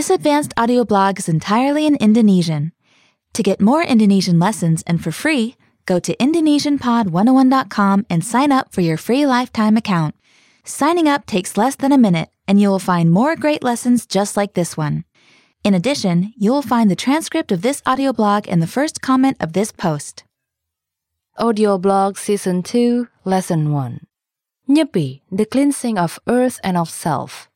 This advanced audio blog is entirely in Indonesian. To get more Indonesian lessons and for free, go to IndonesianPod101.com and sign up for your free lifetime account. Signing up takes less than a minute, and you will find more great lessons just like this one. In addition, you will find the transcript of this audio blog in the first comment of this post. Audio Blog Season 2, Lesson 1 Nyepi, the cleansing of earth and of self.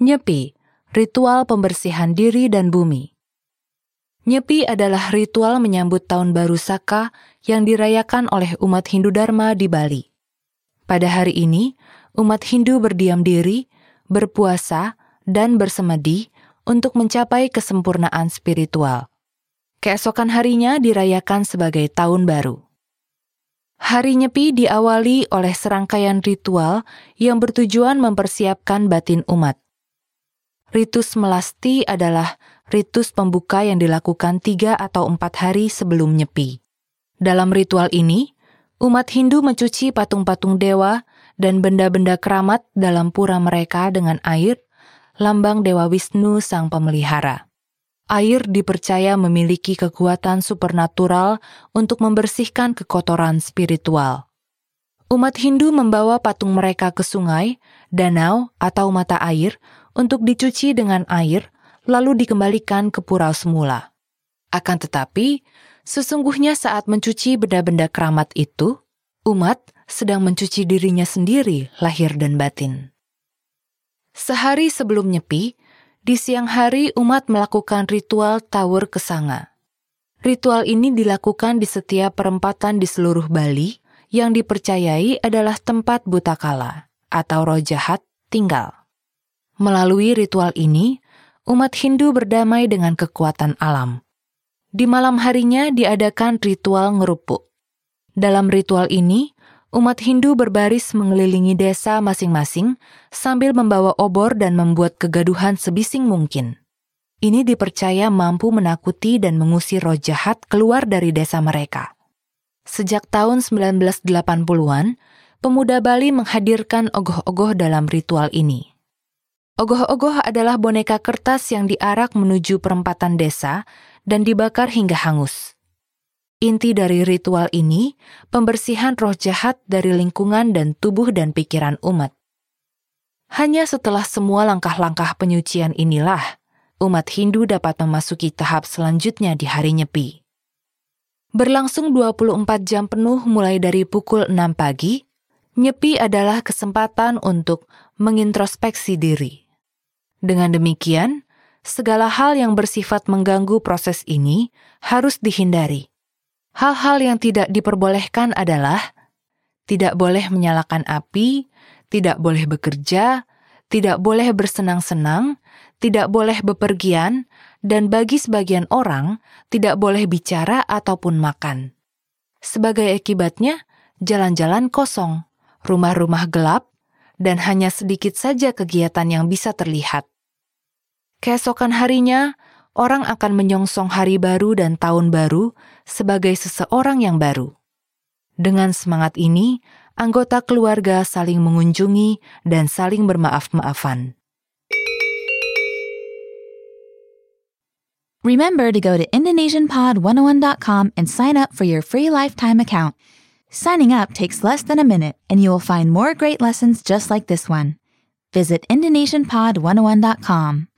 Nyepi, ritual pembersihan diri dan bumi. Nyepi adalah ritual menyambut tahun baru Saka yang dirayakan oleh umat Hindu Dharma di Bali. Pada hari ini, umat Hindu berdiam diri, berpuasa, dan bersemedi untuk mencapai kesempurnaan spiritual. Keesokan harinya dirayakan sebagai tahun baru. Hari Nyepi diawali oleh serangkaian ritual yang bertujuan mempersiapkan batin umat. Ritus melasti adalah ritus pembuka yang dilakukan tiga atau empat hari sebelum Nyepi. Dalam ritual ini, umat Hindu mencuci patung-patung dewa dan benda-benda keramat dalam pura mereka dengan air, lambang Dewa Wisnu sang pemelihara. Air dipercaya memiliki kekuatan supernatural untuk membersihkan kekotoran spiritual. Umat Hindu membawa patung mereka ke sungai, danau, atau mata air untuk dicuci dengan air, lalu dikembalikan ke pura semula. Akan tetapi, sesungguhnya saat mencuci benda-benda keramat itu, umat sedang mencuci dirinya sendiri, lahir dan batin. Sehari sebelum nyepi, di siang hari umat melakukan ritual Tawur Kesanga. Ritual ini dilakukan di setiap perempatan di seluruh Bali yang dipercayai adalah tempat buta kala atau roh jahat tinggal. Melalui ritual ini, umat Hindu berdamai dengan kekuatan alam. Di malam harinya diadakan ritual ngerupuk. Dalam ritual ini, umat Hindu berbaris mengelilingi desa masing-masing sambil membawa obor dan membuat kegaduhan sebising mungkin. Ini dipercaya mampu menakuti dan mengusir roh jahat keluar dari desa mereka. Sejak tahun 1980-an, pemuda Bali menghadirkan ogoh-ogoh dalam ritual ini. Ogoh-ogoh adalah boneka kertas yang diarak menuju perempatan desa dan dibakar hingga hangus. Inti dari ritual ini, pembersihan roh jahat dari lingkungan dan tubuh dan pikiran umat. Hanya setelah semua langkah-langkah penyucian inilah, umat Hindu dapat memasuki tahap selanjutnya di hari Nyepi. Berlangsung 24 jam penuh mulai dari pukul 6 pagi, Nyepi adalah kesempatan untuk mengintrospeksi diri. Dengan demikian, segala hal yang bersifat mengganggu proses ini harus dihindari Hal-hal yang tidak diperbolehkan adalah tidak boleh menyalakan api, tidak boleh bekerja, tidak boleh bersenang-senang, tidak boleh bepergian, dan bagi sebagian orang tidak boleh bicara ataupun makan. Sebagai akibatnya, jalan-jalan kosong, rumah-rumah gelap, dan hanya sedikit saja kegiatan yang bisa terlihat. Keesokan harinya, orang akan menyongsong hari baru dan tahun baru sebagai seseorang yang baru. Dengan semangat ini, anggota keluarga saling mengunjungi dan saling bermaaf-maafan. Remember to go to IndonesianPod101.com and sign up for your free lifetime account. Signing up takes less than a minute, and you will find more great lessons just like this one. Visit IndonesianPod101.com.